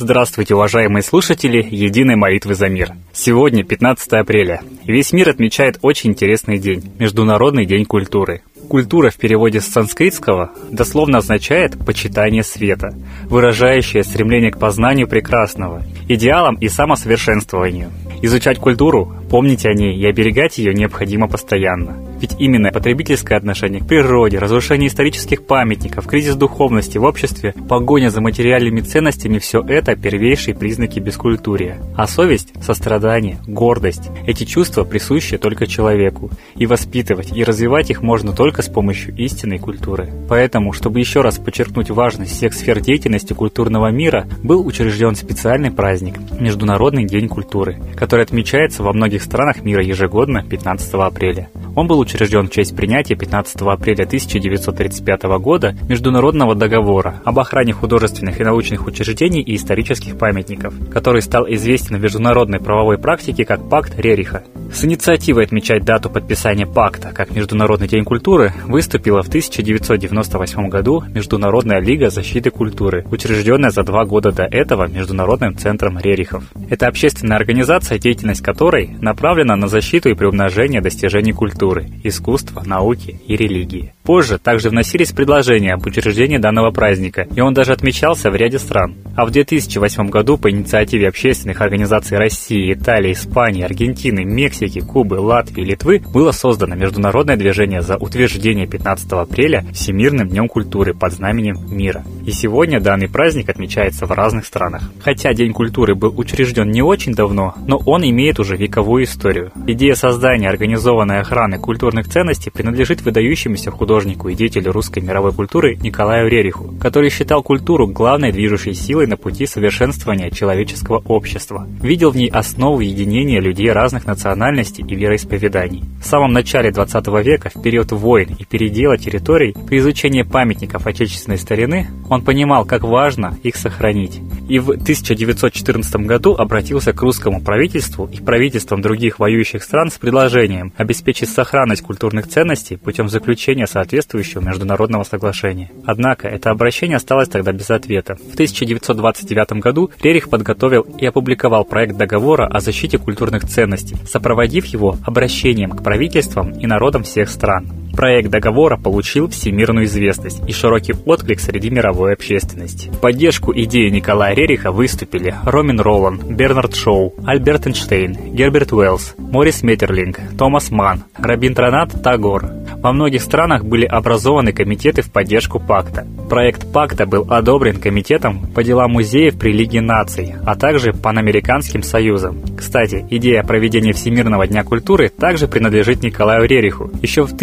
Здравствуйте, уважаемые слушатели Единой молитвы за мир. Сегодня 15 апреля. Весь мир отмечает очень интересный день – Международный день культуры. Культура в переводе с санскритского дословно означает «почитание света», выражающее стремление к познанию прекрасного, идеалам и самосовершенствованию. Изучать культуру, помнить о ней и оберегать ее необходимо постоянно. Ведь именно потребительское отношение к природе, разрушение исторических памятников, кризис духовности в обществе, погоня за материальными ценностями – все это первейшие признаки бескультурия. А совесть, сострадание, гордость – эти чувства присущи только человеку. И воспитывать, и развивать их можно только с помощью истинной культуры. Поэтому, чтобы еще раз подчеркнуть важность всех сфер деятельности культурного мира, был учрежден специальный праздник – Международный день культуры, который отмечается во многих странах мира ежегодно 15 апреля. Он был учрежден в честь принятия 15 апреля 1935 года Международного договора об охране художественных и научных учреждений и исторических памятников, который стал известен в международной правовой практике как Пакт Рериха. С инициативой отмечать дату подписания пакта как Международный день культуры выступила в 1998 году Международная лига защиты культуры, учрежденная за два года до этого Международным центром Рерихов. Это общественная организация, деятельность которой направлена на защиту и приумножение достижений культуры культуры, искусства, науки и религии. Позже также вносились предложения об учреждении данного праздника, и он даже отмечался в ряде стран. А в 2008 году по инициативе общественных организаций России, Италии, Испании, Аргентины, Мексики, Кубы, Латвии Литвы было создано международное движение за утверждение 15 апреля Всемирным днем культуры под знаменем мира. И сегодня данный праздник отмечается в разных странах. Хотя День культуры был учрежден не очень давно, но он имеет уже вековую историю. Идея создания организованной охраны культурных ценностей принадлежит выдающемуся художнику и деятелю русской мировой культуры Николаю Рериху, который считал культуру главной движущей силой на пути совершенствования человеческого общества. Видел в ней основу единения людей разных национальностей и вероисповеданий. В самом начале 20 века, в период войн и передела территорий, при изучении памятников отечественной старины, он понимал, как важно их сохранить. И в 1914 году обратился к русскому правительству и правительствам других воюющих стран с предложением обеспечить сохранность культурных ценностей путем заключения соответствующего международного соглашения. Однако это обращение осталось тогда без ответа. В 1929 году Рерих подготовил и опубликовал проект договора о защите культурных ценностей, сопроводив его обращением к правительствам и народам всех стран. Проект договора получил всемирную известность и широкий отклик среди мировой общественности. В поддержку идеи Николая Рериха выступили Ромин Ролан, Бернард Шоу, Альберт Эйнштейн, Герберт Уэллс, Морис Метерлинг, Томас Ман, Рабиндранат Тагор. Во многих странах были образованы комитеты в поддержку пакта. Проект пакта был одобрен Комитетом по делам музеев при Лиге наций, а также Панамериканским союзом. Кстати, идея проведения Всемирного дня культуры также принадлежит Николаю Рериху. Еще в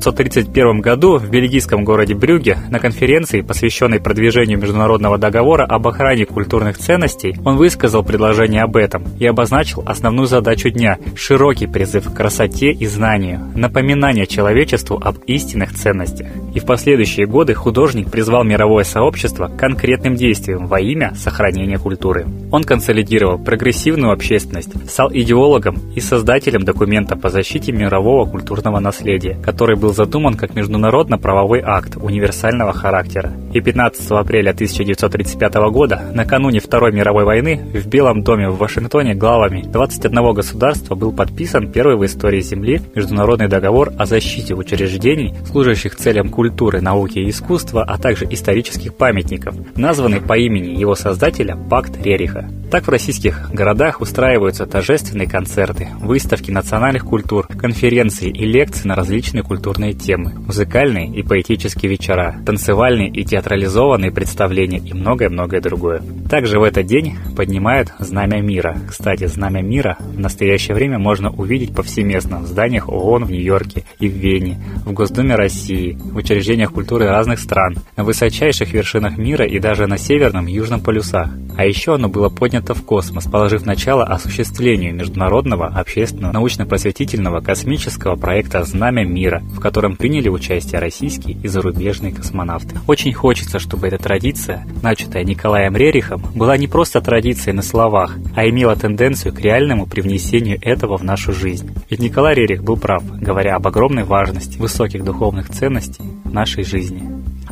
1931 году в бельгийском городе Брюге на конференции, посвященной продвижению международного договора об охране культурных ценностей, он высказал предложение об этом и обозначил основную задачу дня – широкий призыв к красоте и знанию, напоминание человечеству об истинных ценностях. И в последующие годы художник призвал мировое сообщество к конкретным действиям во имя сохранения культуры. Он консолидировал прогрессивную общественность, стал идеологом и создателем документа по защите мирового культурного наследия, который был задуман как международно-правовой акт универсального характера. И 15 апреля 1935 года, накануне Второй мировой войны, в Белом доме в Вашингтоне главами 21 государства был подписан первый в истории Земли международный договор о защите учреждений, служащих целям культуры, науки и искусства, а также исторических памятников, названный по имени его создателя Пакт Рериха. Так в российских городах устраиваются торжественные концерты, выставки национальных культур, конференции и лекции на различные культурные темы, музыкальные и поэтические вечера, танцевальные и театрализованные представления и многое-многое другое. Также в этот день поднимают Знамя мира. Кстати, Знамя мира в настоящее время можно увидеть повсеместно в зданиях ООН в Нью-Йорке и в Вене, в Госдуме России, в учреждениях культуры разных стран, на высочайших вершинах мира и даже на северном и южном полюсах. А еще оно было поднято в космос, положив начало осуществлению международного общественного научно-просветительного космического проекта «Знамя мира», в котором приняли участие российские и зарубежные космонавты. Очень хочется, чтобы эта традиция, начатая Николаем Рерихом, была не просто традицией на словах, а имела тенденцию к реальному привнесению этого в нашу жизнь. Ведь Николай Рерих был прав, говоря об огромной важности высоких духовных ценностей нашей жизни.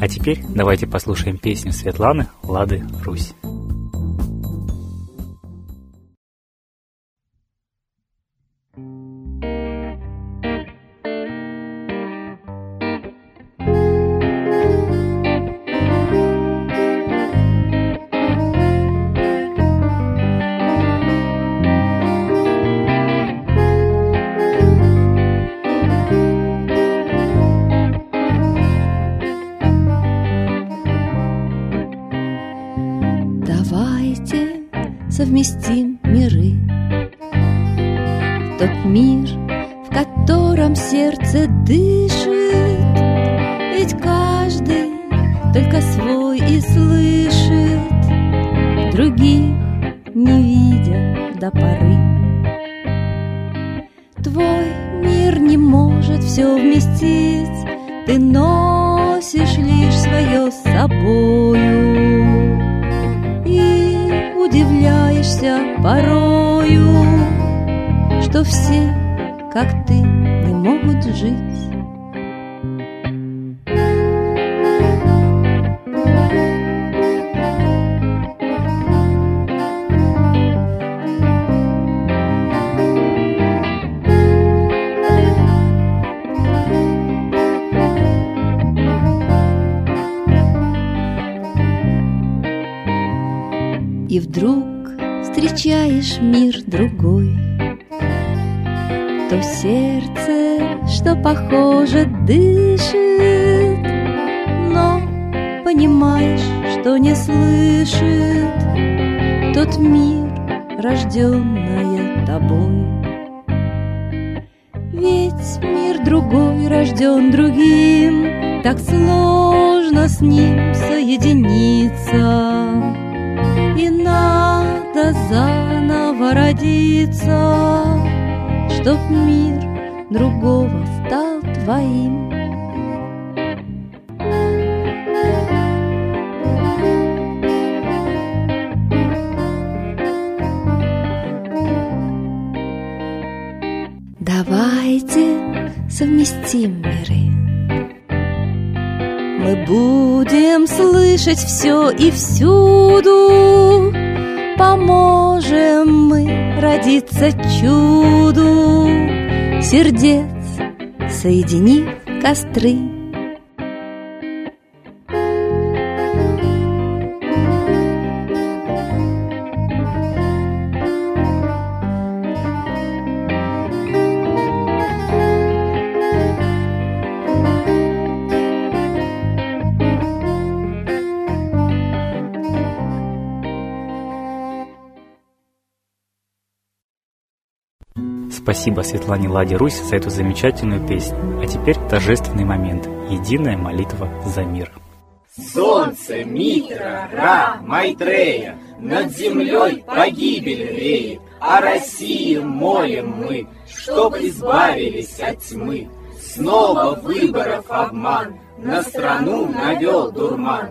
А теперь давайте послушаем песню Светланы «Лады Русь». Совместим миры. Тот мир, в котором сердце дышит, Ведь каждый только свой и слышит, Других не видя до поры. Твой мир не может все вместить, Ты носишь порою, Что все, как ты, не могут жить. Встречаешь мир другой. То сердце, что похоже, дышит Но понимаешь, что не слышит. Тот мир, рожденная тобой. Ведь мир другой рожден другим. Так сложно с ним соединиться. И надо заново родиться, Чтоб мир другого стал твоим. Давайте совместим миры. Мы будем слышать все и всюду, Поможем мы родиться чуду, Сердец соединив костры. Спасибо Светлане Ладе Русь за эту замечательную песню. А теперь торжественный момент. Единая молитва за мир. Солнце, Митра, Ра, Майтрея, Над землей погибель реет, О России молим мы, Чтоб избавились от тьмы. Снова выборов обман, На страну навел дурман.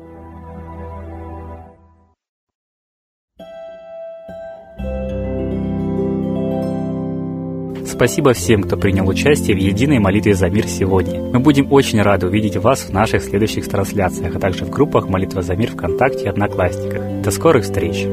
Спасибо всем, кто принял участие в единой молитве за мир сегодня. Мы будем очень рады увидеть вас в наших следующих трансляциях, а также в группах «Молитва за мир» ВКонтакте и Одноклассниках. До скорых встреч!